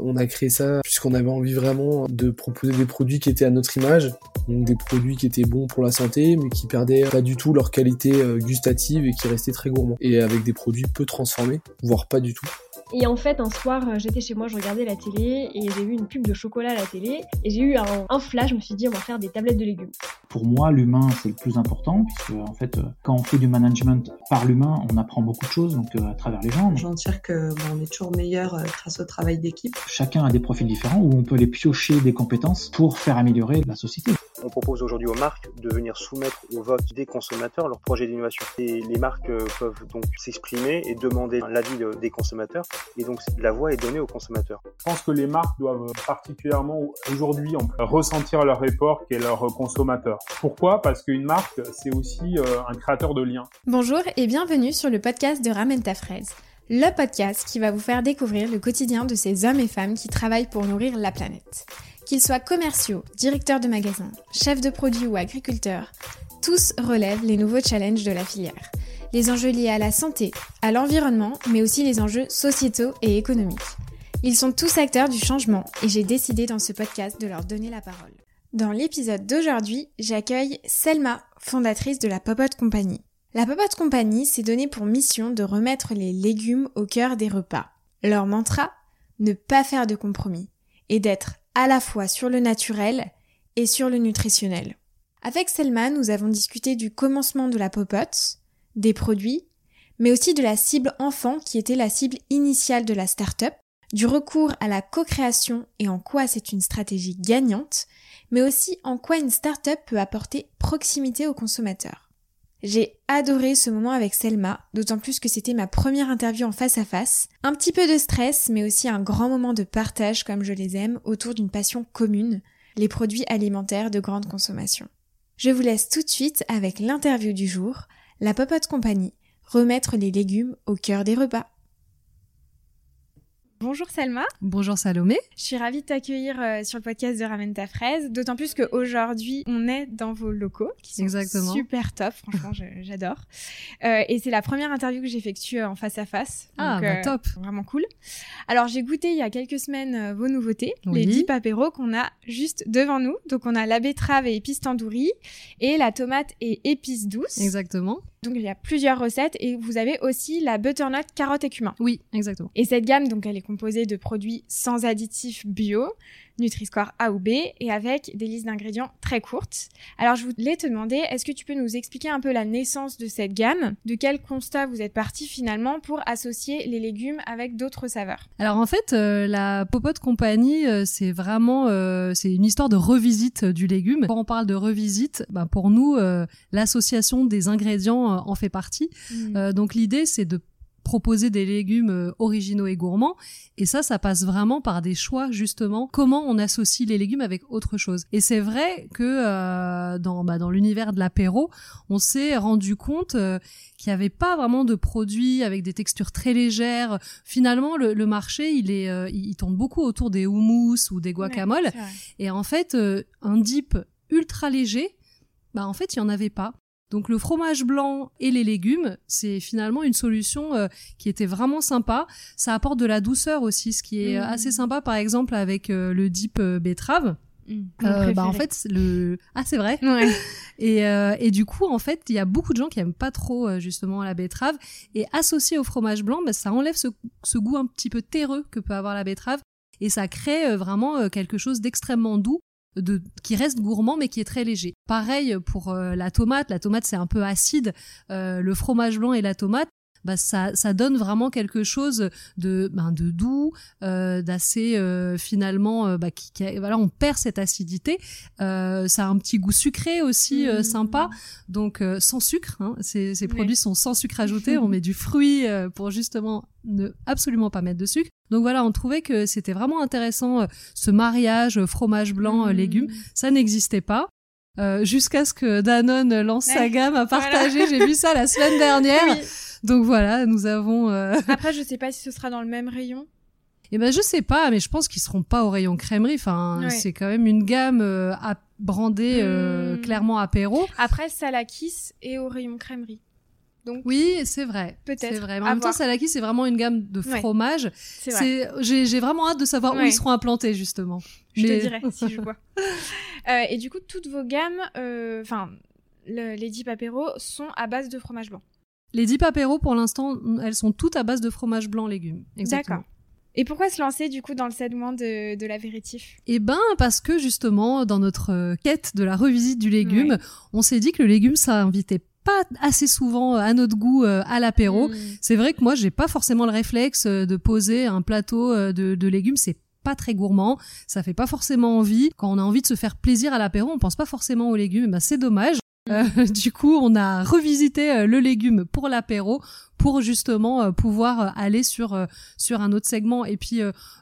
On a créé ça puisqu'on avait envie vraiment de proposer des produits qui étaient à notre image, donc des produits qui étaient bons pour la santé, mais qui perdaient pas du tout leur qualité euh, gustative et qui restaient très gourmands. Et avec des produits peu transformés, voire pas du tout. Et en fait, un soir, euh, j'étais chez moi, je regardais la télé et j'ai vu une pub de chocolat à la télé et j'ai eu un, flash. Je me suis dit, on va faire des tablettes de légumes. Pour moi, l'humain, c'est le plus important puisque en fait, euh, quand on fait du management par l'humain, on apprend beaucoup de choses donc à travers les gens. J'en tire que on est toujours meilleur grâce au travail d'équipe. Chacun a des profils différents où on peut les piocher des compétences pour faire améliorer la société. On propose aujourd'hui aux marques de venir soumettre au vote des consommateurs leurs projets d'innovation. Et les marques peuvent donc s'exprimer et demander l'avis des consommateurs et donc la voix est donnée aux consommateurs. Je pense que les marques doivent particulièrement aujourd'hui ressentir leur report qu'est leur consommateur. Pourquoi? Parce qu'une marque, c'est aussi euh, un créateur de liens. Bonjour et bienvenue sur le podcast de Ramène ta fraise. Le podcast qui va vous faire découvrir le quotidien de ces hommes et femmes qui travaillent pour nourrir la planète. Qu'ils soient commerciaux, directeurs de magasins, chefs de produits ou agriculteurs, tous relèvent les nouveaux challenges de la filière les enjeux liés à la santé, à l'environnement, mais aussi les enjeux sociétaux et économiques. Ils sont tous acteurs du changement et j'ai décidé dans ce podcast de leur donner la parole. Dans l'épisode d'aujourd'hui, j'accueille Selma, fondatrice de la Popote Company. La Popote Company s'est donné pour mission de remettre les légumes au cœur des repas. Leur mantra Ne pas faire de compromis et d'être à la fois sur le naturel et sur le nutritionnel. Avec Selma, nous avons discuté du commencement de la Popote, des produits, mais aussi de la cible enfant qui était la cible initiale de la start-up, du recours à la co-création et en quoi c'est une stratégie gagnante, mais aussi en quoi une start-up peut apporter proximité aux consommateurs. J'ai adoré ce moment avec Selma, d'autant plus que c'était ma première interview en face à face. Un petit peu de stress, mais aussi un grand moment de partage comme je les aime autour d'une passion commune, les produits alimentaires de grande consommation. Je vous laisse tout de suite avec l'interview du jour la Popote Compagnie, remettre les légumes au cœur des repas. Bonjour Selma. Bonjour Salomé. Je suis ravie de t'accueillir euh, sur le podcast de Ramène ta fraise, d'autant plus qu'aujourd'hui on est dans vos locaux qui sont Exactement. super top, franchement j'adore. Euh, et c'est la première interview que j'effectue euh, en face à face. Ah bah top. Vraiment cool. Alors j'ai goûté il y a quelques semaines vos nouveautés, les 10 apéros qu'on a juste devant nous. Donc on a la betterave et épices tandoori et la tomate et épices douces. Exactement. Donc il y a plusieurs recettes et vous avez aussi la butternut carotte et cumin. Oui, exactement. Et cette gamme, donc elle est composée de produits sans additifs bio, Nutri-Score A ou B et avec des listes d'ingrédients très courtes. Alors je voulais te demander, est-ce que tu peux nous expliquer un peu la naissance de cette gamme? De quel constat vous êtes parti finalement pour associer les légumes avec d'autres saveurs? Alors en fait, euh, la Popote Compagnie, euh, c'est vraiment euh, c'est une histoire de revisite du légume. Quand on parle de revisite, bah, pour nous, l'association des ingrédients en fait partie. Mmh. donc l'idée, c'est de proposer des légumes euh, originaux et gourmands. Et ça, ça passe vraiment par des choix, justement, comment on associe les légumes avec autre chose. Et c'est vrai que euh, dans, bah, dans l'univers de l'apéro, on s'est rendu compte euh, qu'il n'y avait pas vraiment de produits avec des textures très légères. Finalement, le, marché, il est, il tourne beaucoup autour des houmous ou des guacamoles. et en fait, un dip ultra léger, bah en fait, il y en avait pas. Donc le fromage blanc et les légumes, c'est finalement une solution euh, qui était vraiment sympa. Ça apporte de la douceur aussi, ce qui est mmh. assez sympa par exemple avec euh, le dip euh, betterave. Mmh, bah en fait le ah c'est vrai ouais. et, et du coup en fait il y a beaucoup de gens qui aiment pas trop justement la betterave et associé au fromage blanc bah, ça enlève ce, ce goût un petit peu terreux que peut avoir la betterave et ça crée vraiment quelque chose d'extrêmement doux qui reste gourmand mais qui est très léger. Pareil pour euh, la tomate, la tomate c'est un peu acide, euh, le fromage blanc et la tomate, bah ça, ça donne vraiment quelque chose de, ben, de doux, euh, d'assez euh, finalement, bah, qui, voilà, on perd cette acidité. ça a un petit goût sucré aussi mmh. sympa, donc sans sucre. Hein, ces, ces produits sont sans sucre ajouté. on met du fruit pour justement ne absolument pas mettre de sucre. Donc voilà, on trouvait que c'était vraiment intéressant ce mariage fromage blanc mmh. légumes. Ça n'existait pas. Euh, jusqu'à ce que Danone lance sa gamme à partager. J'ai vu ça la semaine dernière. Donc voilà, nous avons. Euh... Après, je sais pas si ce sera dans le même rayon. Eh ben je sais pas, mais je pense qu'ils seront pas au rayon crèmerie. Enfin, c'est quand même une gamme euh, à brander euh, hmm. clairement apéro. Après, ça la kiss et au rayon crèmerie. Donc oui, c'est vrai. Peut-être. C'est vrai. Mais en même temps, Salaki, c'est vraiment une gamme de fromages. C'est vrai. J'ai vraiment hâte de savoir où ils seront implantés justement. Je te dirai si je vois. euh, et du coup, toutes vos gammes, enfin, les dix paperos sont à base de fromage blanc. Les dix paperos, pour l'instant, elles sont toutes à base de fromage blanc légumes. D'accord. Et pourquoi se lancer du coup dans le segment de, de l'apéritif? Eh ben parce que justement dans notre euh, quête de la revisite du légume, on s'est dit que le légume ça invitait pas assez souvent euh, à notre goût euh, à l'apéro. Mm. C'est vrai que moi j'ai pas forcément le réflexe de poser un plateau de, de légumes, c'est pas très gourmand, ça fait pas forcément envie. Quand on a envie de se faire plaisir à l'apéro, on pense pas forcément aux légumes, eh ben c'est dommage. Euh, du coup, on a revisité euh, le légume pour l'apéro pour justement euh, pouvoir aller sur sur un autre segment. Et puis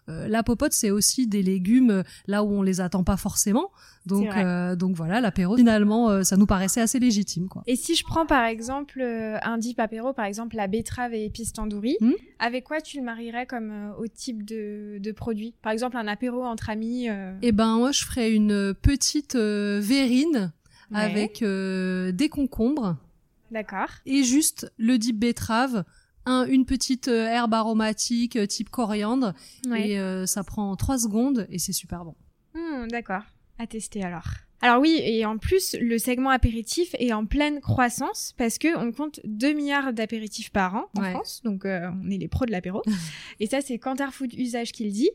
la popote c'est aussi des légumes là où on les attend pas forcément. Donc donc voilà l'apéro finalement ça nous paraissait assez légitime quoi. Et si je prends par exemple un dip apéro par exemple la betterave et épices tandoori hmm avec quoi tu le marierais comme au type de, de produit? Par exemple un apéro entre amis eh ben moi je ferais une petite verrine avec euh, des concombres. D'accord. Et juste le dip betterave, un, une petite euh, herbe aromatique euh, type coriandre. Et ça prend 3 secondes et c'est super bon. Hmm, d'accord. À tester alors. Alors oui, et en plus, le segment apéritif est en pleine croissance parce que on compte 2 milliards d'apéritifs par an en France, donc euh, on est les pros de l'apéro. et ça, c'est Cantar Food Usage qui le dit.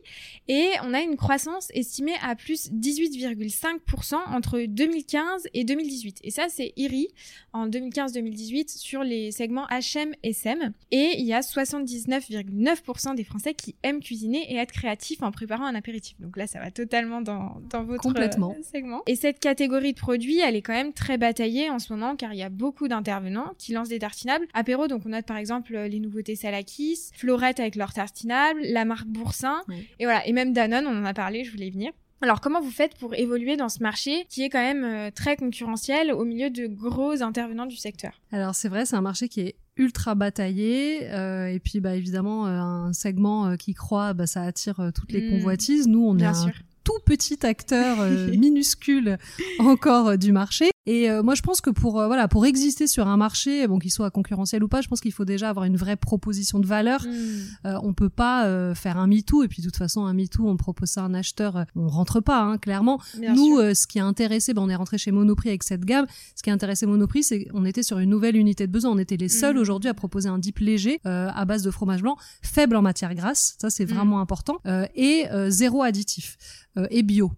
Et on a une croissance estimée à plus 18,5% entre 2015 et 2018. Et ça, c'est IRI en 2015-2018 sur les segments HM et SEM. Et il y a 79,9% des Français qui aiment cuisiner et être créatifs en préparant un apéritif. Donc là, ça va totalement dans, dans votre Complètement. segment. Et cette catégorie de produits, elle est quand même très bataillée en ce moment car il y a beaucoup d'intervenants qui lancent des tartinables. Apéro, donc on a par exemple les nouveautés Salakis, Florette avec leur tartinable, la marque Boursin, et voilà, et même Danone, on en a parlé, je voulais venir. Alors comment vous faites pour évoluer dans ce marché qui est quand même euh, très concurrentiel au milieu de gros intervenants du secteur? Alors c'est vrai, c'est un marché qui est ultra bataillé euh, et puis bah évidemment euh, un segment qui croît bah, ça attire toutes les mmh. convoitises nous on Bien est sûr tout petit acteur euh, minuscule encore euh, du marché. Et euh, moi, je pense que pour voilà, pour exister sur un marché, bon qu'il soit concurrentiel ou pas, je pense qu'il faut déjà avoir une vraie proposition de valeur. Mm. on peut pas faire un MeToo et puis de toute façon un MeToo, on propose ça à un acheteur, on rentre pas hein, clairement. Nous, ce qui a intéressé, ben, on est rentré chez Monoprix avec cette gamme. Ce qui a intéressé Monoprix, c'est qu'on était sur une nouvelle unité de besoin. On était les seuls mm. aujourd'hui à proposer un dip léger à base de fromage blanc, faible en matière grasse, ça c'est mm. vraiment important, et zéro additif. Euh, et bio.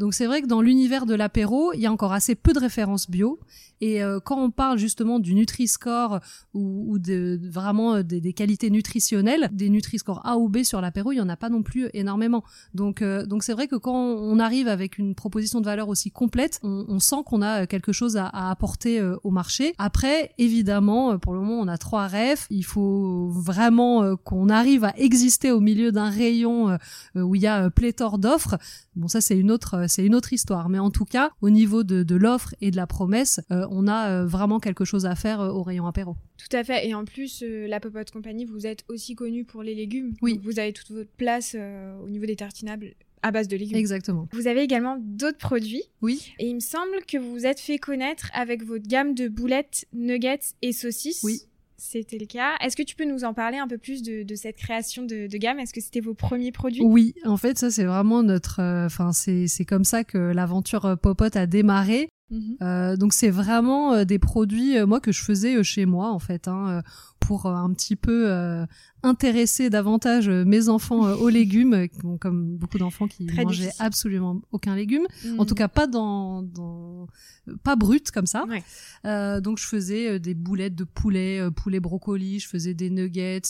Donc c'est vrai que dans l'univers de l'apéro, il y a encore assez peu de références bio et euh, quand on parle justement du Nutri-Score ou, de, vraiment euh, des, qualités nutritionnelles, des Nutri-Score A ou B sur l'apéro, il y en a pas non plus énormément. Donc euh, donc c'est vrai que quand on arrive avec une proposition de valeur aussi complète, on, sent qu'on a quelque chose à apporter au marché. Après, évidemment, pour le moment, on a trois rêves. Il faut vraiment qu'on arrive à exister au milieu d'un rayon où il y a pléthore d'offres. Bon, ça c'est une autre c'est une autre histoire. Mais en tout cas, au niveau de, de l'offre et de la promesse, on a euh, vraiment quelque chose à faire euh, au rayon apéro. Tout à fait. Et en plus, euh, la Popote Company, vous êtes aussi connu pour les légumes. Oui. vous avez toute votre place au niveau des tartinables à base de légumes. Exactement. Vous avez également d'autres produits. Oui. Et il me semble que vous vous êtes fait connaître avec votre gamme de boulettes, nuggets et saucisses. Oui. C'était le cas. Est-ce que tu peux nous en parler un peu plus de, cette création de, gamme? Est-ce que c'était vos premiers produits? Oui, en fait, ça c'est vraiment notre. Enfin, c'est comme ça que l'aventure Popote a démarré. Mhm. Euh, donc c'est vraiment euh, des produits euh, moi que je faisais chez moi en fait hein, pour un petit peu intéresser davantage mes enfants aux légumes comme beaucoup d'enfants qui mangeaient absolument aucun légume en tout cas pas dans, dans pas brut comme ça. Euh, donc je faisais euh, des boulettes de poulet, euh, poulet brocoli, je faisais des nuggets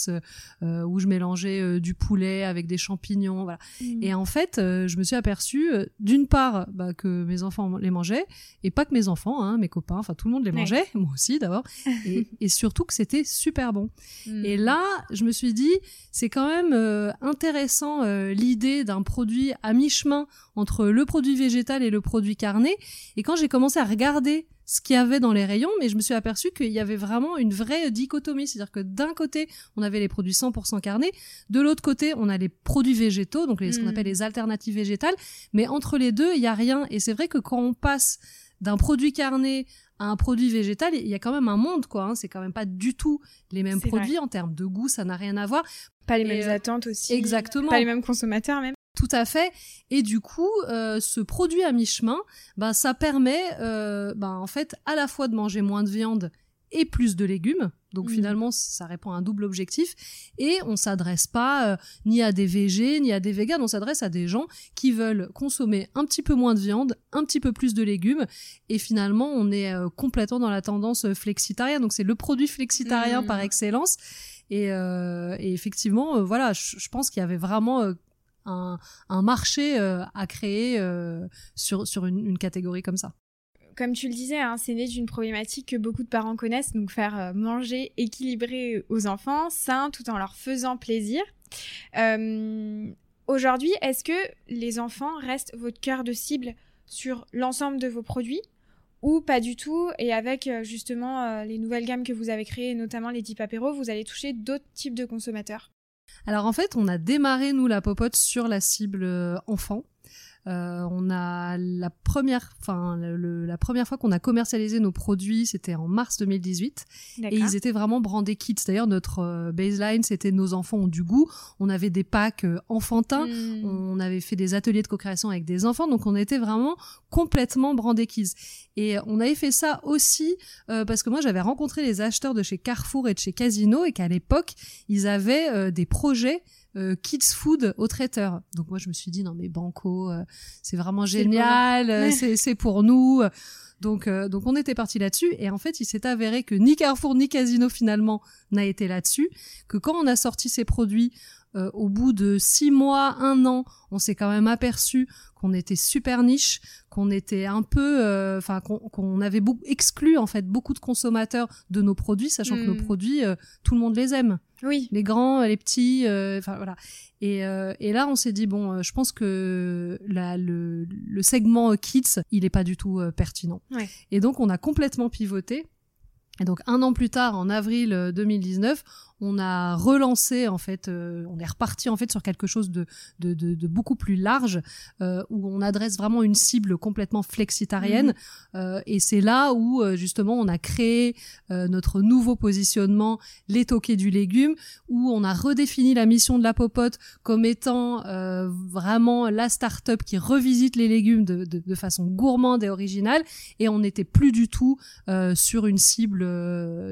euh, où je mélangeais du poulet avec des champignons, voilà. Mm. Et en fait, je me suis aperçue d'une part bah, que mes enfants les mangeaient et pas que mes enfants, hein, mes copains, enfin tout le monde les mangeait, moi aussi d'abord, et, et, surtout que c'était super bon. Mm. Et là, je me suis dit, c'est quand même intéressant l'idée d'un produit à mi-chemin entre le produit végétal et le produit carné. Et quand j'ai commencé à regarder ce qu'il y avait dans les rayons, mais je me suis aperçu qu'il y avait vraiment une vraie dichotomie. C'est-à-dire que d'un côté, on avait les produits 100% carnés, de l'autre côté, on a les produits végétaux, donc les, ce qu'on hmm. appelle les alternatives végétales, mais entre les deux, il y a rien. Et c'est vrai que quand on passe d'un produit carné à un produit végétal, il y a quand même un monde, quoi. Hein. C'est quand même pas du tout les mêmes produits en termes de goût, ça n'a rien à voir. Pas les mêmes attentes aussi. Exactement. Pas les mêmes consommateurs même. Tout à fait. Et du coup, ce produit à mi-chemin, ben, ça permet, ben, en fait, à la fois de manger moins de viande et plus de légumes. Donc mmh. finalement, ça répond à un double objectif. Et on s'adresse pas euh, ni à des végés, ni à des véganes, on s'adresse à des gens qui veulent consommer un petit peu moins de viande, un petit peu plus de légumes. Et finalement, on est euh, complètement dans la tendance euh, flexitarienne. Donc c'est le produit flexitarien par mmh. excellence. Et, et effectivement, voilà, je, pense qu'il y avait vraiment un, un, marché à créer sur, sur une, une catégorie comme ça comme tu le disais, hein, c'est né d'une problématique que beaucoup de parents connaissent, donc faire euh, manger équilibré aux enfants, sain, tout en leur faisant plaisir. Euh, aujourd'hui, est-ce que les enfants restent votre cœur de cible sur l'ensemble de vos produits ou pas du tout? Et avec euh, justement les nouvelles gammes que vous avez créées, notamment les types apéro, vous allez toucher d'autres types de consommateurs? Alors en fait, on a démarré nous la popote sur la cible enfant. Euh, on a la première, enfin la première fois qu'on a commercialisé nos produits, c'était en mars 2018, et ils étaient vraiment brandés kids. D'ailleurs, notre euh, baseline, c'était nos enfants ont du goût. On avait des packs euh, enfantins, hmm. on avait fait des ateliers de co-création avec des enfants, donc on était vraiment complètement brandés kids. Et on avait fait ça aussi parce que moi j'avais rencontré les acheteurs de chez Carrefour et de chez Casino et qu'à l'époque ils avaient des projets euh, kids food au traiteur. Donc moi je me suis dit non mais banco, euh, c'est vraiment génial, euh, c'est pour nous. Donc donc on était parti là-dessus et en fait il s'est avéré que ni Carrefour ni Casino finalement n'a été là-dessus, que quand on a sorti ces produits au bout de six mois, un an, on s'est quand même aperçu qu'on était super niche, qu'on était un peu, euh, enfin qu'on avait exclu en fait beaucoup de consommateurs de nos produits, sachant que nos hmm. produits, euh, tout le monde les aime. Oui. Les grands, les petits, euh, enfin voilà. Et, et, là, on s'est dit bon, je pense que la, le, le segment kids, il est pas du tout pertinent. Ouais. Et donc, on a complètement pivoté. Et donc un an plus tard, en avril 2019, on a relancé en fait, euh, on est reparti en fait sur quelque chose de, de, de, beaucoup plus large euh, où on adresse vraiment une cible complètement flexitarienne mhm. euh, et c'est là où justement on a créé notre nouveau positionnement les toqués du légume où on a redéfini la mission de la popote comme étant vraiment la start-up qui revisite les légumes de, de, de, façon gourmande et originale et on n'était plus du tout sur une cible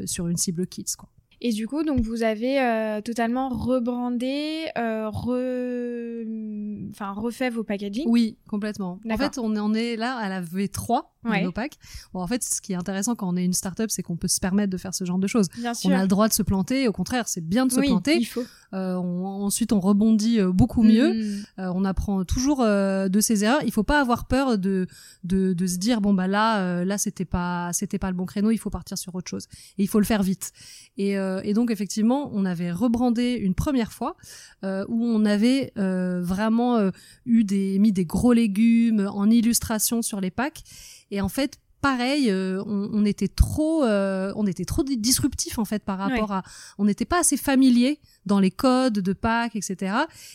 sur une cible kids quoi. Et du coup, donc vous avez euh, totalement rebrandé, euh, re... enfin refait vos packaging. Oui, complètement. En fait, on en est là à la V3 de nos packs. Bon, en fait, ce qui est intéressant quand on est une startup, c'est qu'on peut se permettre de faire ce genre de choses. Bien sûr. On a le droit de se planter. Au contraire, c'est bien de se oui, planter. Il faut. Euh, on, ensuite, on rebondit beaucoup mieux. Mm. Euh, on apprend toujours de ses erreurs. Il faut pas avoir peur de de, de se dire bon bah là là c'était pas c'était pas le bon créneau. Il faut partir sur autre chose. Et il faut le faire vite. Et, et donc effectivement, on avait rebrandé une première fois où on avait vraiment eu des mis des gros légumes en illustration sur les packs. Et en fait, pareil, euh, on, on, était trop, euh, on était trop disruptif en fait par rapport à, on n'était pas assez familier dans les codes de Pâques, etc.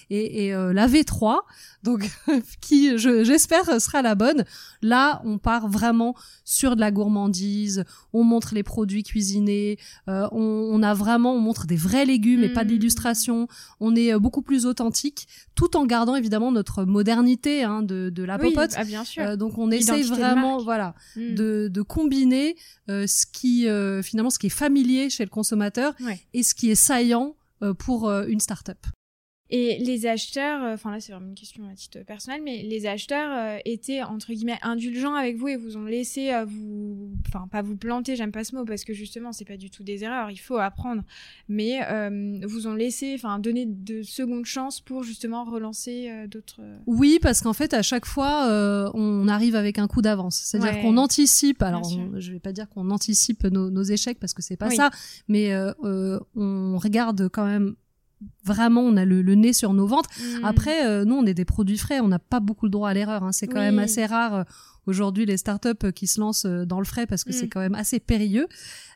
Et, et euh, la V3, donc qui, j'espère, sera la bonne. Là, on part vraiment sur de la gourmandise. On montre les produits cuisinés. Euh, on, on, a vraiment, on montre des vrais légumes et pas de mmh. On est beaucoup plus authentique, tout en gardant évidemment notre modernité hein, de, de la popote. Ah, bien sûr. donc on essaye vraiment, voilà. Mmh. Mm. de, de combiner euh, ce qui euh, finalement ce qui est familier chez le consommateur et ce qui est saillant euh, pour une start-up. Et les acheteurs, euh, enfin là c'est vraiment une question à titre personnel, mais les acheteurs euh, étaient entre guillemets indulgents avec vous et vous ont laissé euh, vous, enfin pas vous planter, j'aime pas ce mot parce que justement c'est pas du tout des erreurs, il faut apprendre, mais vous ont laissé, enfin donné de secondes chances pour justement relancer d'autres. Oui, parce qu'en fait à chaque fois on arrive avec un coup d'avance, c'est-à-dire qu'on anticipe. Alors je vais pas dire qu'on anticipe nos, nos, échecs parce que c'est pas ça, mais on regarde quand même vraiment on a le, nez sur nos ventres. Mm. Après, euh, nous on est des produits frais, on n'a pas beaucoup le droit à l'erreur. Hein. C'est quand même assez rare euh, aujourd'hui les startups qui se lancent euh, dans le frais parce que c'est mm. quand même assez périlleux.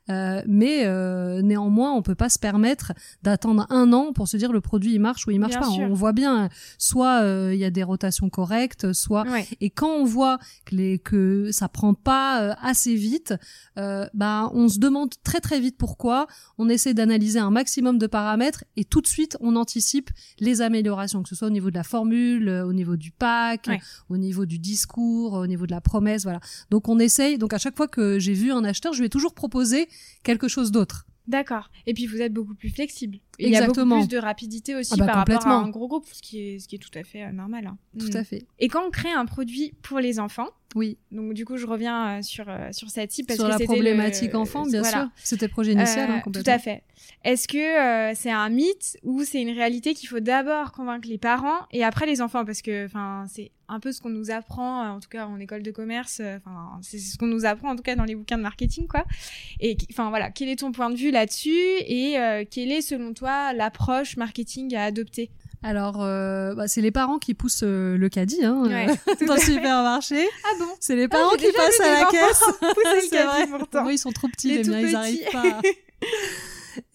Euh, mais euh, néanmoins, on peut pas se permettre d'attendre un an pour se dire le produit il marche ou il marche Bien pas. sûr. On voit bien, soit euh, il y a des rotations correctes, soit Ouais. et quand on voit que, les, que ça prend pas euh, assez vite, euh, bah on se demande très très vite pourquoi. On essaie d'analyser un maximum de paramètres et tout de suite on anticipe les améliorations, que ce soit au niveau de la formule, au niveau du pack, Ouais. au niveau du discours, au niveau de la promesse, voilà. Donc on essaye. Donc à chaque fois que j'ai vu un acheteur, je vais toujours proposer quelque chose d'autre. D'accord. Et puis vous êtes beaucoup plus flexible. Il y a beaucoup plus de rapidité aussi Ah bah, par rapport à un gros groupe, ce qui est, ce qui est tout à fait euh, normal. hein. Tout Mm. à fait. Et quand on crée un produit pour les enfants, Oui. donc du coup je reviens euh, sur, euh, sur cette cible parce Sur que la problématique le- enfant, bien voilà. sûr. C'était projet initial, Euh, hein, tout à fait. Est-ce que euh, c'est un mythe ou c'est une réalité qu'il faut d'abord convaincre les parents et après les enfants? Parce que enfin c'est un peu ce qu'on nous apprend, en tout cas en école de commerce. Enfin c'est ce qu'on nous apprend en tout cas dans les bouquins de marketing, quoi. Et enfin voilà, quel est ton point de vue là-dessus et euh, quelle est selon toi l'approche marketing à adopter Alors, euh, bah, c'est les parents qui poussent euh, le caddie hein, Ouais, euh, dans le supermarché. Ah bon C'est les parents j'ai qui passent à la caisse. C'est vrai. pourtant. Moi, ils sont trop petits, Les les tout miens, ils petits. arrivent pas.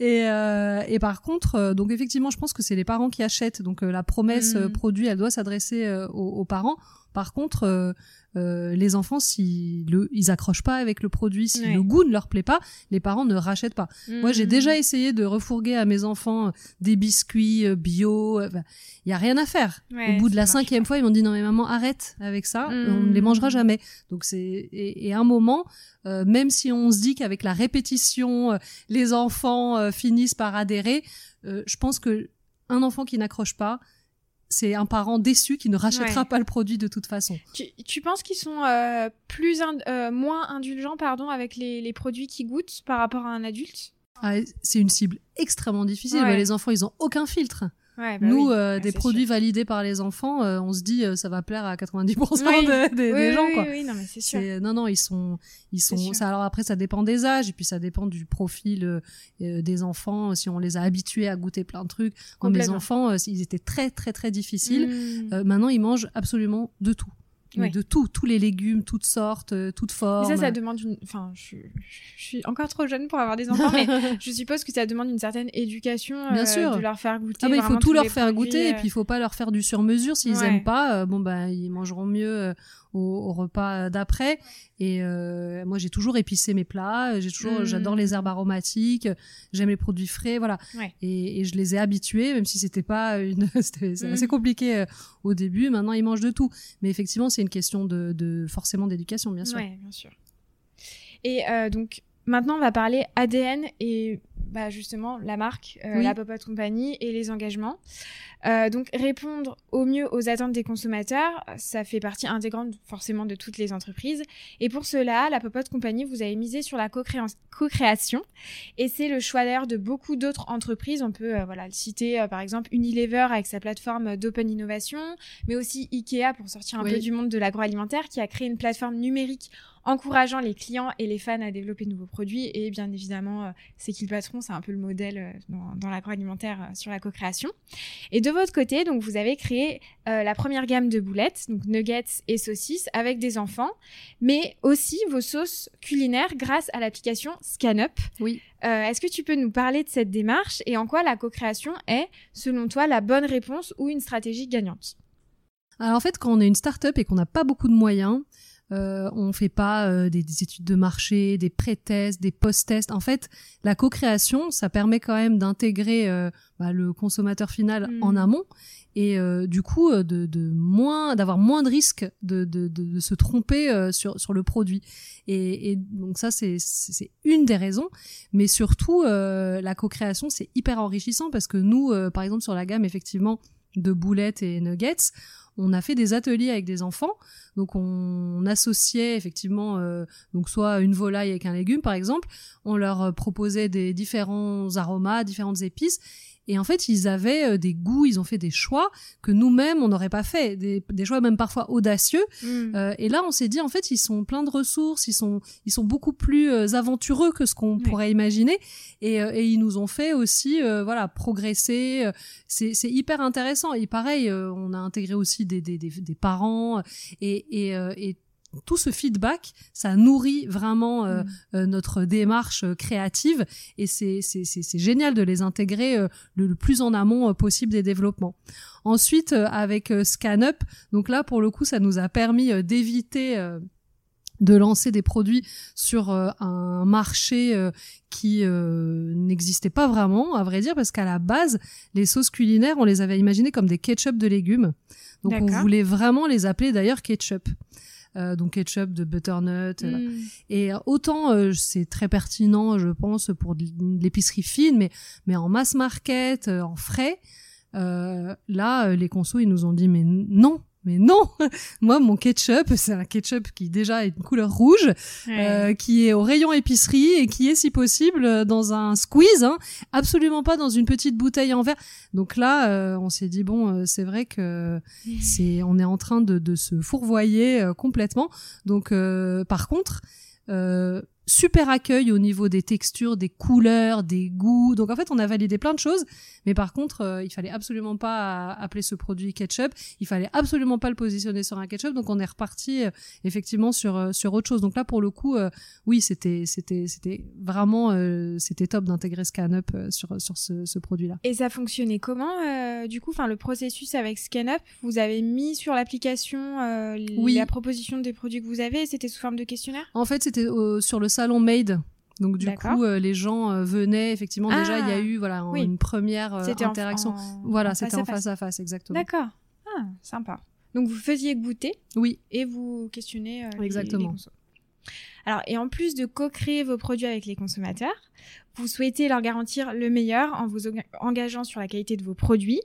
Et, euh, et par contre, euh, donc effectivement, je pense que c'est les parents qui achètent. Donc euh, la promesse Mm. produit, elle doit s'adresser aux, aux parents. Par contre, euh, les enfants, si le, ils accrochent pas avec le produit, si Ouais. le goût ne leur plaît pas, les parents ne rachètent pas. Moi, j'ai Mm. déjà essayé de refourguer à mes enfants des biscuits bio. Il y a rien à faire. Ouais, Au bout de la cinquième fois, ils m'ont dit non mais maman arrête avec ça, Mm. on ne les mangera jamais. Donc c'est et, et à un moment, euh, même si on se dit qu'avec la répétition, euh, les enfants finissent par adhérer, euh, je pense que un enfant qui n'accroche pas, c'est un parent déçu qui ne rachètera Ouais. pas le produit de toute façon. Tu, tu penses qu'ils sont euh, plus ind- euh, moins indulgents pardon avec les, les produits qui goûtent par rapport à un adulte? Ah, c'est une cible extrêmement difficile. Ouais. Les enfants, ils ont aucun filtre. Ouais, bah Nous, oui. euh, Ouais, des produits sûr. validés par les enfants, euh, on se dit euh, ça va plaire à 90% Oui. de- des- Oui, des oui, gens. oui, quoi. oui, non mais c'est non non ils sont ils sont ça alors après ça dépend des âges et puis ça dépend du profil euh, euh, des enfants si on les a habitués à goûter plein de trucs mes Complètement. enfants euh, ils étaient très très très difficiles Mm. Euh, maintenant ils mangent absolument de tout Mais de tout tous les légumes toutes sortes euh, toutes formes Mais ça, ça demande une. Enfin, je, suis- je suis encore trop jeune pour avoir des enfants, mais je suppose que ça demande une certaine éducation. Bien euh, sûr. De leur faire goûter. ah bah, il faut tout leur faire produits, goûter et euh, puis il faut pas leur faire du sur-mesure s'ils Ouais. aiment pas euh, bon bah ils mangeront mieux euh, au, au repas d'après et euh, moi j'ai toujours épicé mes plats j'ai toujours Mm. j'adore les herbes aromatiques j'aime les produits frais voilà Ouais. et, et je les ai habitués même si c'était pas une c'était Mm. assez compliqué euh, au début maintenant ils mangent de tout mais effectivement c'est une question de, de forcément d'éducation bien sûr Ouais, bien sûr. Et euh, donc, maintenant, on va parler ADN et bah, justement la marque, euh, Oui. la Popote Company et les engagements. Euh, donc, répondre au mieux aux attentes des consommateurs, ça fait partie intégrante forcément de toutes les entreprises. Et pour cela, la Popote Company, vous avez misé sur la co-création. Et c'est le choix d'ailleurs de beaucoup d'autres entreprises. On peut euh, voilà, citer euh, par exemple Unilever avec sa plateforme d'open innovation, mais aussi Ikea pour sortir un Oui. peu du monde de l'agroalimentaire qui a créé une plateforme numérique encourageant les clients et les fans à développer de nouveaux produits. Et bien évidemment, euh, c'est qui le patron, c'est un peu le modèle euh, dans, dans l'agroalimentaire euh, sur la co-création. Et de votre côté, donc vous avez créé euh, la première gamme de boulettes, donc nuggets et saucisses avec des enfants, mais aussi vos sauces culinaires grâce à l'application ScanUp. Oui. Euh, Est-ce que tu peux nous parler de cette démarche et en quoi la co-création est, selon toi, la bonne réponse ou une stratégie gagnante? Alors en fait, quand on est une start-up et qu'on n'a pas beaucoup de moyens, euh, on fait pas euh, des, des études de marché, des pré-tests, des post-tests. En fait, la co-création, ça permet quand même d'intégrer euh, bah, le consommateur final Mm. en amont et euh, du coup de, de moins d'avoir moins de risques de, de, de, de se tromper sur sur le produit. Et, et donc ça c'est une des raisons, mais surtout la co-création c'est hyper enrichissant parce que nous par exemple sur la gamme effectivement de boulettes et nuggets, on a fait des ateliers avec des enfants. Donc on associait effectivement euh, donc soit une volaille avec un légume par exemple, on leur euh, proposait des différents aromas, différentes épices et en fait ils avaient euh, des goûts, ils ont fait des choix que nous-mêmes on n'aurait pas fait, des, des choix même parfois audacieux. Euh, et là on s'est dit en fait ils sont pleins de ressources, ils sont ils sont beaucoup plus euh, aventureux que ce qu'on pourrait imaginer. Et, et ils nous ont fait aussi euh, voilà progresser. c'est hyper intéressant. Et pareil on a intégré aussi des des, parents. Et et, et tout ce feedback, ça nourrit vraiment euh, euh, notre démarche créative et c'est génial de les intégrer le, le, plus en amont possible des développements. Ensuite, avec ScanUp, donc là pour le coup, ça nous a permis d'éviter de lancer des produits sur euh, un marché euh, qui euh, n'existait pas vraiment, à vrai dire, parce qu'à la base, les sauces culinaires, on les avait imaginées comme des ketchup de légumes. Donc on voulait vraiment les appeler d'ailleurs ketchup. Donc ketchup de butternut. Hmm. Et autant c'est très pertinent, je pense, pour de l'épicerie fine, mais, mais en mass market, en frais, là, les consos, ils nous ont dit, mais non, mais non, moi mon ketchup, c'est un ketchup qui déjà a une couleur rouge, euh, qui est au rayon épicerie et qui est si possible dans un squeeze, hein, absolument pas dans une petite bouteille en verre. Donc là, euh, on s'est dit bon, euh, c'est vrai que c'est, on est en train de, de se fourvoyer complètement. Donc par contre, super accueil au niveau des textures, des couleurs, des goûts. Donc en fait, on a validé plein de choses, mais par contre, euh, il fallait absolument pas appeler ce produit ketchup. Il fallait absolument pas le positionner sur un ketchup. Donc on est reparti euh, effectivement sur euh, sur autre chose. Donc là, pour le coup, oui, c'était c'était c'était vraiment c'était top d'intégrer ScanUp sur sur ce, ce produit-là. Et ça fonctionnait comment du coup Enfin, le processus avec ScanUp, vous avez mis sur l'application oui. la proposition des produits que vous avez. C'était sous forme de questionnaire? En fait, c'était sur le salon Made. Donc du coup, euh, les gens euh, venaient effectivement. déjà, il y a ah, eu voilà une première euh, interaction. voilà, c'était en face à face, exactement. D'accord. Ah, sympa. Donc vous faisiez goûter. Oui. Et vous questionnez. exactement. Alors, et en plus de co-créer vos produits avec les consommateurs, vous souhaitez leur garantir le meilleur en vous engageant sur la qualité de vos produits.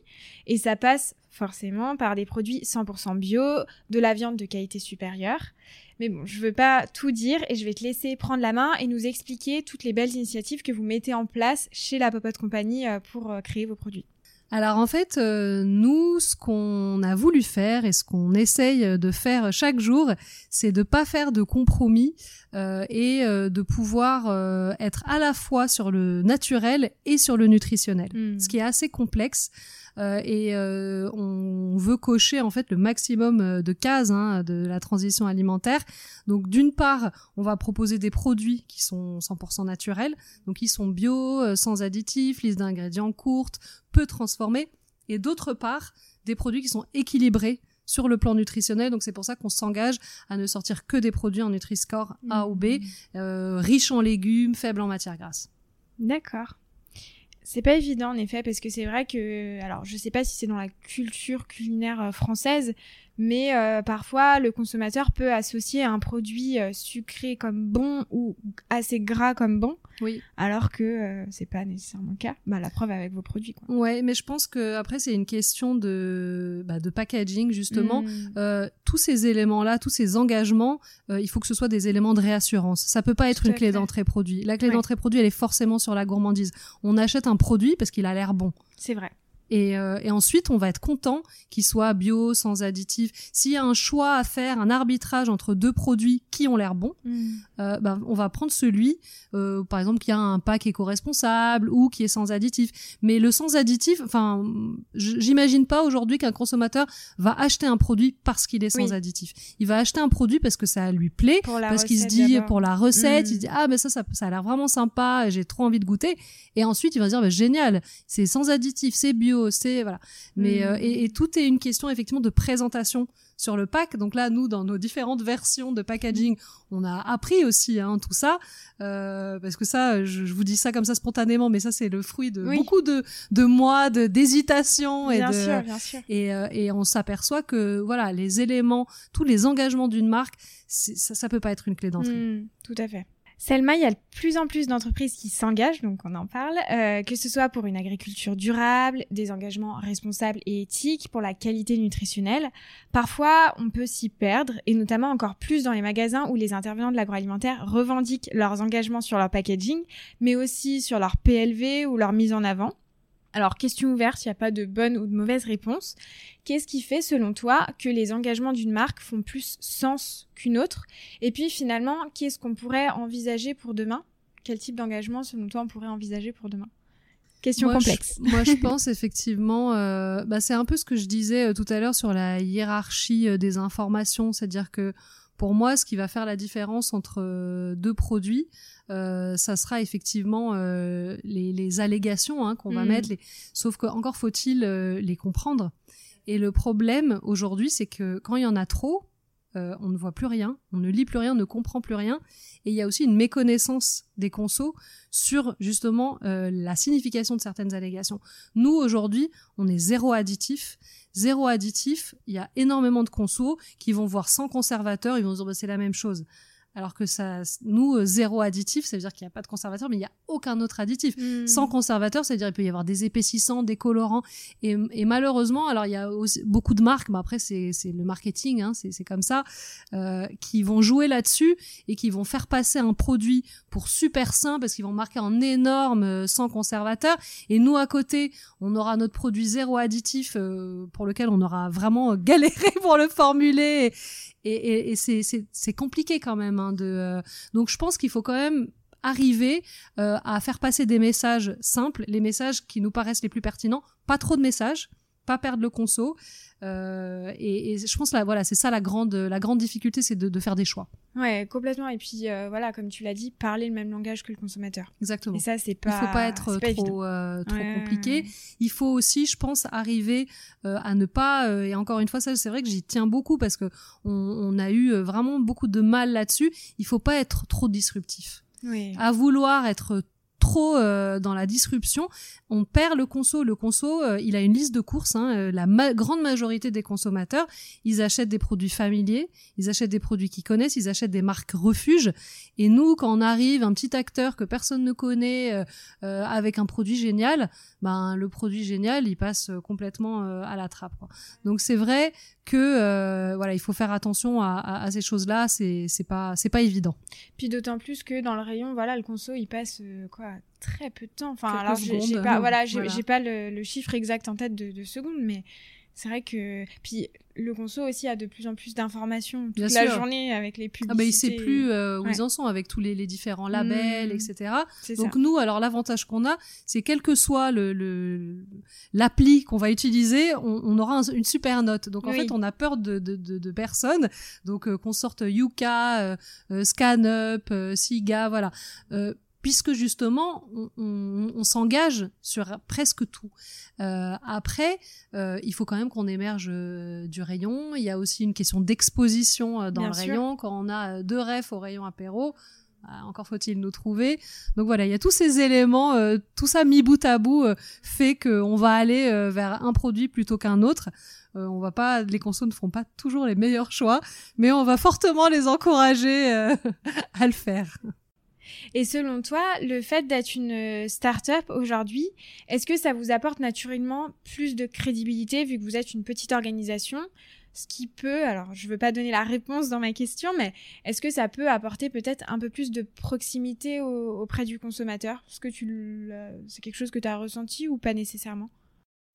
Et ça passe forcément par des produits 100% bio, de la viande de qualité supérieure. Mais bon, je veux pas tout dire et je vais te laisser prendre la main et nous expliquer toutes les belles initiatives que vous mettez en place chez la Popote Company euh, pour euh, créer vos produits. Alors en fait, euh, nous, ce qu'on a voulu faire et ce qu'on essaye de faire chaque jour, c'est de pas faire de compromis et de pouvoir être à la fois sur le naturel et sur le nutritionnel, hmm. ce qui est assez complexe. Euh, et euh, on veut cocher en fait le maximum euh, de cases hein, de la transition alimentaire. Donc d'une part, on va proposer des produits qui sont 100% naturels, donc qui sont bio, sans additifs, liste d'ingrédients courte, peu transformés, et d'autre part, des produits qui sont équilibrés sur le plan nutritionnel. Donc c'est pour ça qu'on s'engage à ne sortir que des produits en Nutri-Score A ou B, mmh. riches en légumes, faibles en matières grasses. D'accord. C'est pas évident en effet parce que c'est vrai que alors je sais pas si c'est dans la culture culinaire euh, française mais euh, parfois le consommateur peut associer un produit euh, sucré comme bon ou assez gras comme bon. Oui. Alors que euh, c'est pas nécessairement le cas. Bah, la preuve avec vos produits. Quoi. Ouais, mais je pense que après c'est une question de bah, de packaging justement. Mmh. tous ces éléments là, tous ces engagements, il faut que ce soit des éléments de réassurance. Ça peut pas être une clé d'entrée produit. La clé d'entrée produit, elle est forcément sur la gourmandise. On achète un produit parce qu'il a l'air bon. C'est vrai. Et, euh, et, ensuite, on va être content qu'il soit bio, sans additifs. S'il y a un choix à faire, un arbitrage entre deux produits qui ont l'air bons, mm. euh, bah, on va prendre celui, euh, par exemple, qui a un pack éco-responsable ou qui est sans additifs. Mais le sans additifs, enfin, j'imagine pas aujourd'hui qu'un consommateur va acheter un produit parce qu'il est sans additifs. Il va acheter un produit parce que ça lui plaît, parce qu'il se dit pour la recette, il se mm. dit ah mais ça, ça, ça a l'air vraiment sympa, j'ai trop envie de goûter. Et ensuite, il va se dire bah, génial, c'est sans additifs, c'est bio c'est voilà. Mais euh, et, et, tout est une question effectivement de présentation sur le pack. Donc là, nous, dans nos différentes versions de packaging, on a appris aussi hein, tout ça, euh, parce que ça, je, vous dis ça comme ça spontanément, mais ça, c'est le fruit de beaucoup de, de mois d'hésitation et bien de sûr, bien sûr. Et, euh, et on s'aperçoit que voilà, les éléments, tous les engagements d'une marque, ça, ça peut pas être une clé d'entrée. Mmh, tout à fait. Selma, il y a de plus en plus d'entreprises qui s'engagent, donc on en parle, euh, que ce soit pour une agriculture durable, des engagements responsables et éthiques, pour la qualité nutritionnelle. Parfois, on peut s'y perdre, et notamment encore plus dans les magasins où les intervenants de l'agroalimentaire revendiquent leurs engagements sur leur packaging, mais aussi sur leur PLV ou leur mise en avant. Alors, question ouverte, il n'y a pas de bonne ou de mauvaise réponse. Qu'est-ce qui fait, selon toi, que les engagements d'une marque font plus sens qu'une autre? Et puis, finalement, qu'est-ce qu'on pourrait envisager pour demain? Quel type d'engagement, selon toi, on pourrait envisager pour demain? Question complexe. moi, je pense effectivement, euh, bah, c'est un peu ce que je disais euh, tout à l'heure sur la hiérarchie euh, des informations, c'est-à-dire que pour moi, ce qui va faire la différence entre deux produits, ça sera effectivement les, les, allégations hein, qu'on va mm. mettre. Les... Sauf que encore faut-il les comprendre. Et le problème aujourd'hui, c'est que quand il y en a trop, euh, on ne voit plus rien, on ne lit plus rien, on ne comprend plus rien. Et il y a aussi une méconnaissance des consos sur justement euh, la signification de certaines allégations. Nous, aujourd'hui, on est zéro additif. Zéro additif, il y a énormément de consos qui vont voir sans conservateur, ils vont se dire bah, c'est la même chose alors que ça, nous, euh, zéro additif, ça veut dire qu'il n'y a pas de conservateur, mais il n'y a aucun autre additif. Hmm. Sans conservateur, ça veut dire qu'il peut y avoir des épaississants, des colorants. Et, malheureusement, alors il y a aussi beaucoup de marques, mais après c'est le marketing, hein, c'est comme ça, euh, qui vont jouer là-dessus et qui vont faire passer un produit pour super sain parce qu'ils vont marquer en énorme euh, sans conservateur. Et nous, à côté, on aura notre produit zéro additif pour lequel on aura vraiment galéré pour le formuler et, c'est compliqué quand même. Hein, euh, donc je pense qu'il faut quand même arriver euh, à faire passer des messages simples, les messages qui nous paraissent les plus pertinents, pas trop de messages, pas perdre le conso. Euh, et, je pense là, voilà, c'est ça la grande, la grande difficulté, c'est de, faire des choix. Ouais, complètement. Et puis voilà, comme tu l'as dit, parler le même langage que le consommateur. Exactement. Et ça, c'est pas. Il faut pas être trop, trop compliqué. Il faut aussi, je pense, arriver à ne pas. et encore une fois, ça, c'est vrai que j'y tiens beaucoup parce que on, a eu vraiment beaucoup de mal là-dessus. Il faut pas être trop disruptif. Oui. À vouloir être trop euh, dans la disruption, on perd le conso. Le conso, euh, il a une liste de courses. Hein, euh, la grande majorité des consommateurs, ils achètent des produits familiers, ils achètent des produits qu'ils connaissent, ils achètent des marques refuges. Et nous, quand on arrive, un petit acteur que personne ne connaît, avec un produit génial, ben le produit génial, il passe complètement à la trappe. Donc c'est vrai que voilà, il faut faire attention à, ces choses-là. C'est pas pas évident. Puis d'autant plus que dans le rayon, voilà, le conso, il passe quoi très peu de temps. Enfin, alors j'ai pas, voilà, j'ai pas le, chiffre exact en tête de, secondes, mais c'est vrai que puis le conso aussi a de plus en plus d'informations toute la journée avec les publicités. Ah bah il sait plus euh, où ils en sont avec tous les, différents labels, mmh. etc. Donc nous, alors l'avantage qu'on a, c'est quel que soit le l'appli qu'on va utiliser, on, aura une super note. Donc en fait, on a peur de, de, de, personne. Donc euh, qu'on sorte Yuka, euh, ScanUp, Siga, voilà puisque justement on, s'engage sur presque tout. Euh, après, euh, il faut quand même qu'on émerge euh, du rayon. Il y a aussi une question d'exposition dans le rayon. Quand on a deux refs au rayon apéro, bah, encore faut-il nous trouver. Donc voilà, il y a tous ces éléments, tout ça mis bout à bout fait qu'on va aller vers un produit plutôt qu'un autre. on va pas, les consos ne font pas toujours les meilleurs choix, mais on va fortement les encourager à le faire. Et selon toi, le fait d'être une euh, start-up aujourd'hui, est-ce que ça vous apporte naturellement plus de crédibilité vu que vous êtes une petite organisation? Ce qui peut, alors je ne veux pas donner la réponse dans ma question, mais est-ce que ça peut apporter peut-être un peu plus de proximité auprès du consommateur? Est-ce que c'est quelque chose que tu as ressenti ou pas nécessairement?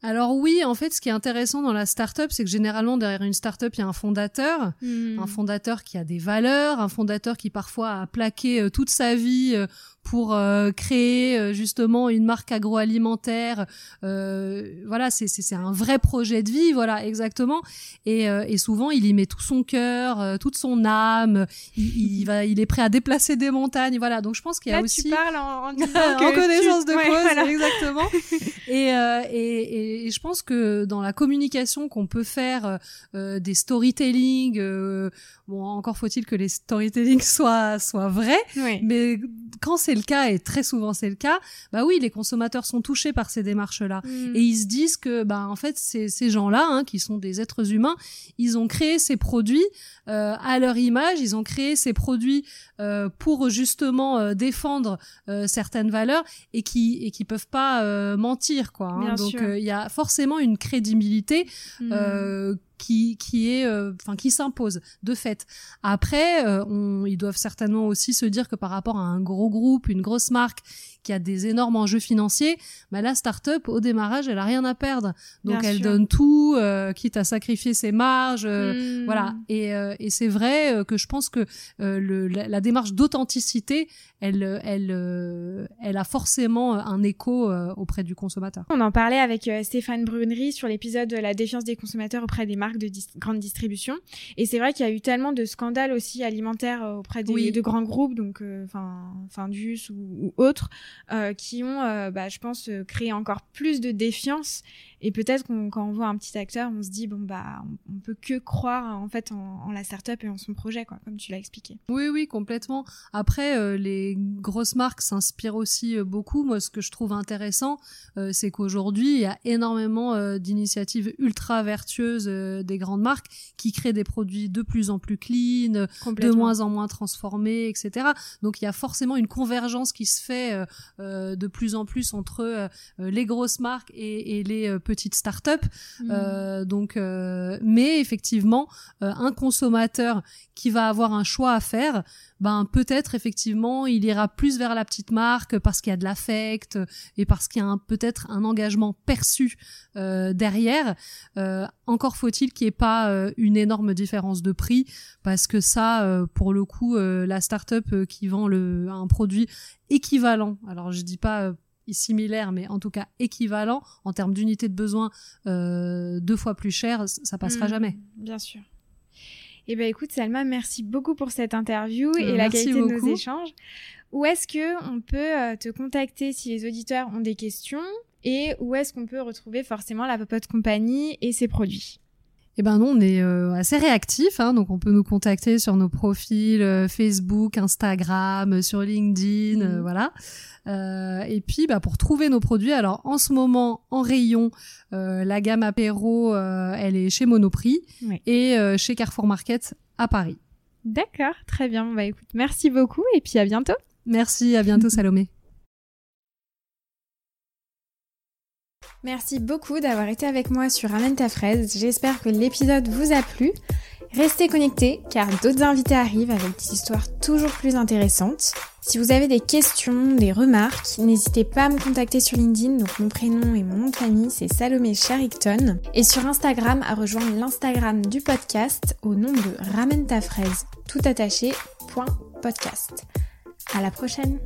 Alors oui, en fait, ce qui est intéressant dans la startup, c'est que généralement derrière une startup, il y a un fondateur, hmm. un fondateur qui a des valeurs, un fondateur qui parfois a plaqué euh, toute sa vie euh, pour euh, créer euh, justement une marque agroalimentaire. Euh, voilà, c'est c'est un vrai projet de vie, voilà exactement. Et, et souvent, il y met tout son cœur, toute son âme. Il, il, va, il est prêt à déplacer des montagnes. Voilà, donc je pense qu'il y a Là, aussi tu parles en, en, connaissance de cause, exactement. et, et, et, je pense que dans la communication qu'on peut faire, des storytelling. bon, encore faut-il que les storytelling soient soient vrais. Mais quand c'est le cas et très souvent c'est le cas, bah oui, les consommateurs sont touchés par ces démarches-là mm. et ils se disent que bah en fait ces, ces gens-là, hein, qui sont des êtres humains, ils ont créé ces produits euh, à leur image, ils ont créé ces produits euh, pour justement euh, défendre certaines valeurs et qui et qui peuvent pas mentir quoi. Hein. Donc il y a forcément une crédibilité. Mm qui, qui est, euh, enfin, qui s'impose de fait. Après, euh, on, ils doivent certainement aussi se dire que par rapport à un gros groupe, une grosse marque qui a des énormes enjeux financiers, bah la start-up au démarrage, elle a rien à perdre. Donc elle donne tout, euh, quitte à sacrifier ses marges, hmm. voilà. Et, et c'est vrai que je pense que le, la, démarche d'authenticité, elle, elle, elle a forcément un écho auprès du consommateur. On en parlait avec Stéphane Brunery sur l'épisode de la défiance des consommateurs auprès des marques marques de grande distribution. Et c'est vrai qu'il y a eu tellement de scandales aussi alimentaires auprès des, de grands groupes, donc enfin Findus ou, ou autres, qui ont, bah, je pense, créé encore plus de défiance et peut-être qu'on, quand on voit un petit acteur, on se dit bon bah on, peut que croire en fait en, en, la startup et en son projet quoi, comme tu l'as expliqué. Oui oui complètement. Après euh, les grosses marques s'inspirent aussi euh, beaucoup. Moi ce que je trouve intéressant, euh, c'est qu'aujourd'hui il y a énormément d'initiatives ultra vertueuses des grandes marques qui créent des produits de plus en plus clean, de moins en moins transformés, etc. Donc il y a forcément une convergence qui se fait de plus en plus entre les grosses marques et, et les petites petite start-up. Mmh. Euh, donc, euh, mais effectivement, euh, un consommateur qui va avoir un choix à faire, ben peut-être effectivement il ira plus vers la petite marque parce qu'il y a de l'affect et parce qu'il y a peut-être un engagement perçu derrière. encore faut-il qu'il n'y ait pas une énorme différence de prix parce que ça, pour le coup, la start-up qui vend le, un produit équivalent, alors je dis pas similaire, mais en tout cas équivalent en termes d'unité de besoin euh, deux fois plus cher, ça passera mmh, jamais. Bien sûr. Eh ben écoute Salma, merci beaucoup pour cette interview euh, et la qualité de nos échanges. Où est-ce que on peut euh, te contacter si les auditeurs ont des questions et où est-ce qu'on peut retrouver forcément la Popote Compagnie et ses produits? Eh ben non, on est assez réactif, hein, donc on peut nous contacter sur nos profils Facebook, Instagram, sur LinkedIn, mmh. voilà. Euh, et puis bah, pour trouver nos produits, alors en ce moment en rayon, euh, la gamme apéro, euh, elle est chez Monoprix et chez Carrefour Market à Paris. D'accord, très bien. Bah écoute, merci beaucoup et puis à bientôt. Merci, à bientôt Salomé. Merci beaucoup d'avoir été avec moi sur Ramène ta fraise. J'espère que l'épisode vous a plu. Restez connectés car d'autres invités arrivent avec des histoires toujours plus intéressantes. Si vous avez des questions, des remarques, n'hésitez pas à me contacter sur LinkedIn. Donc mon prénom et mon nom de famille c'est Salomé Charicton. Et sur Instagram à rejoindre l'Instagram du podcast au nom de Ramène ta fraise tout attaché, podcast. À la prochaine!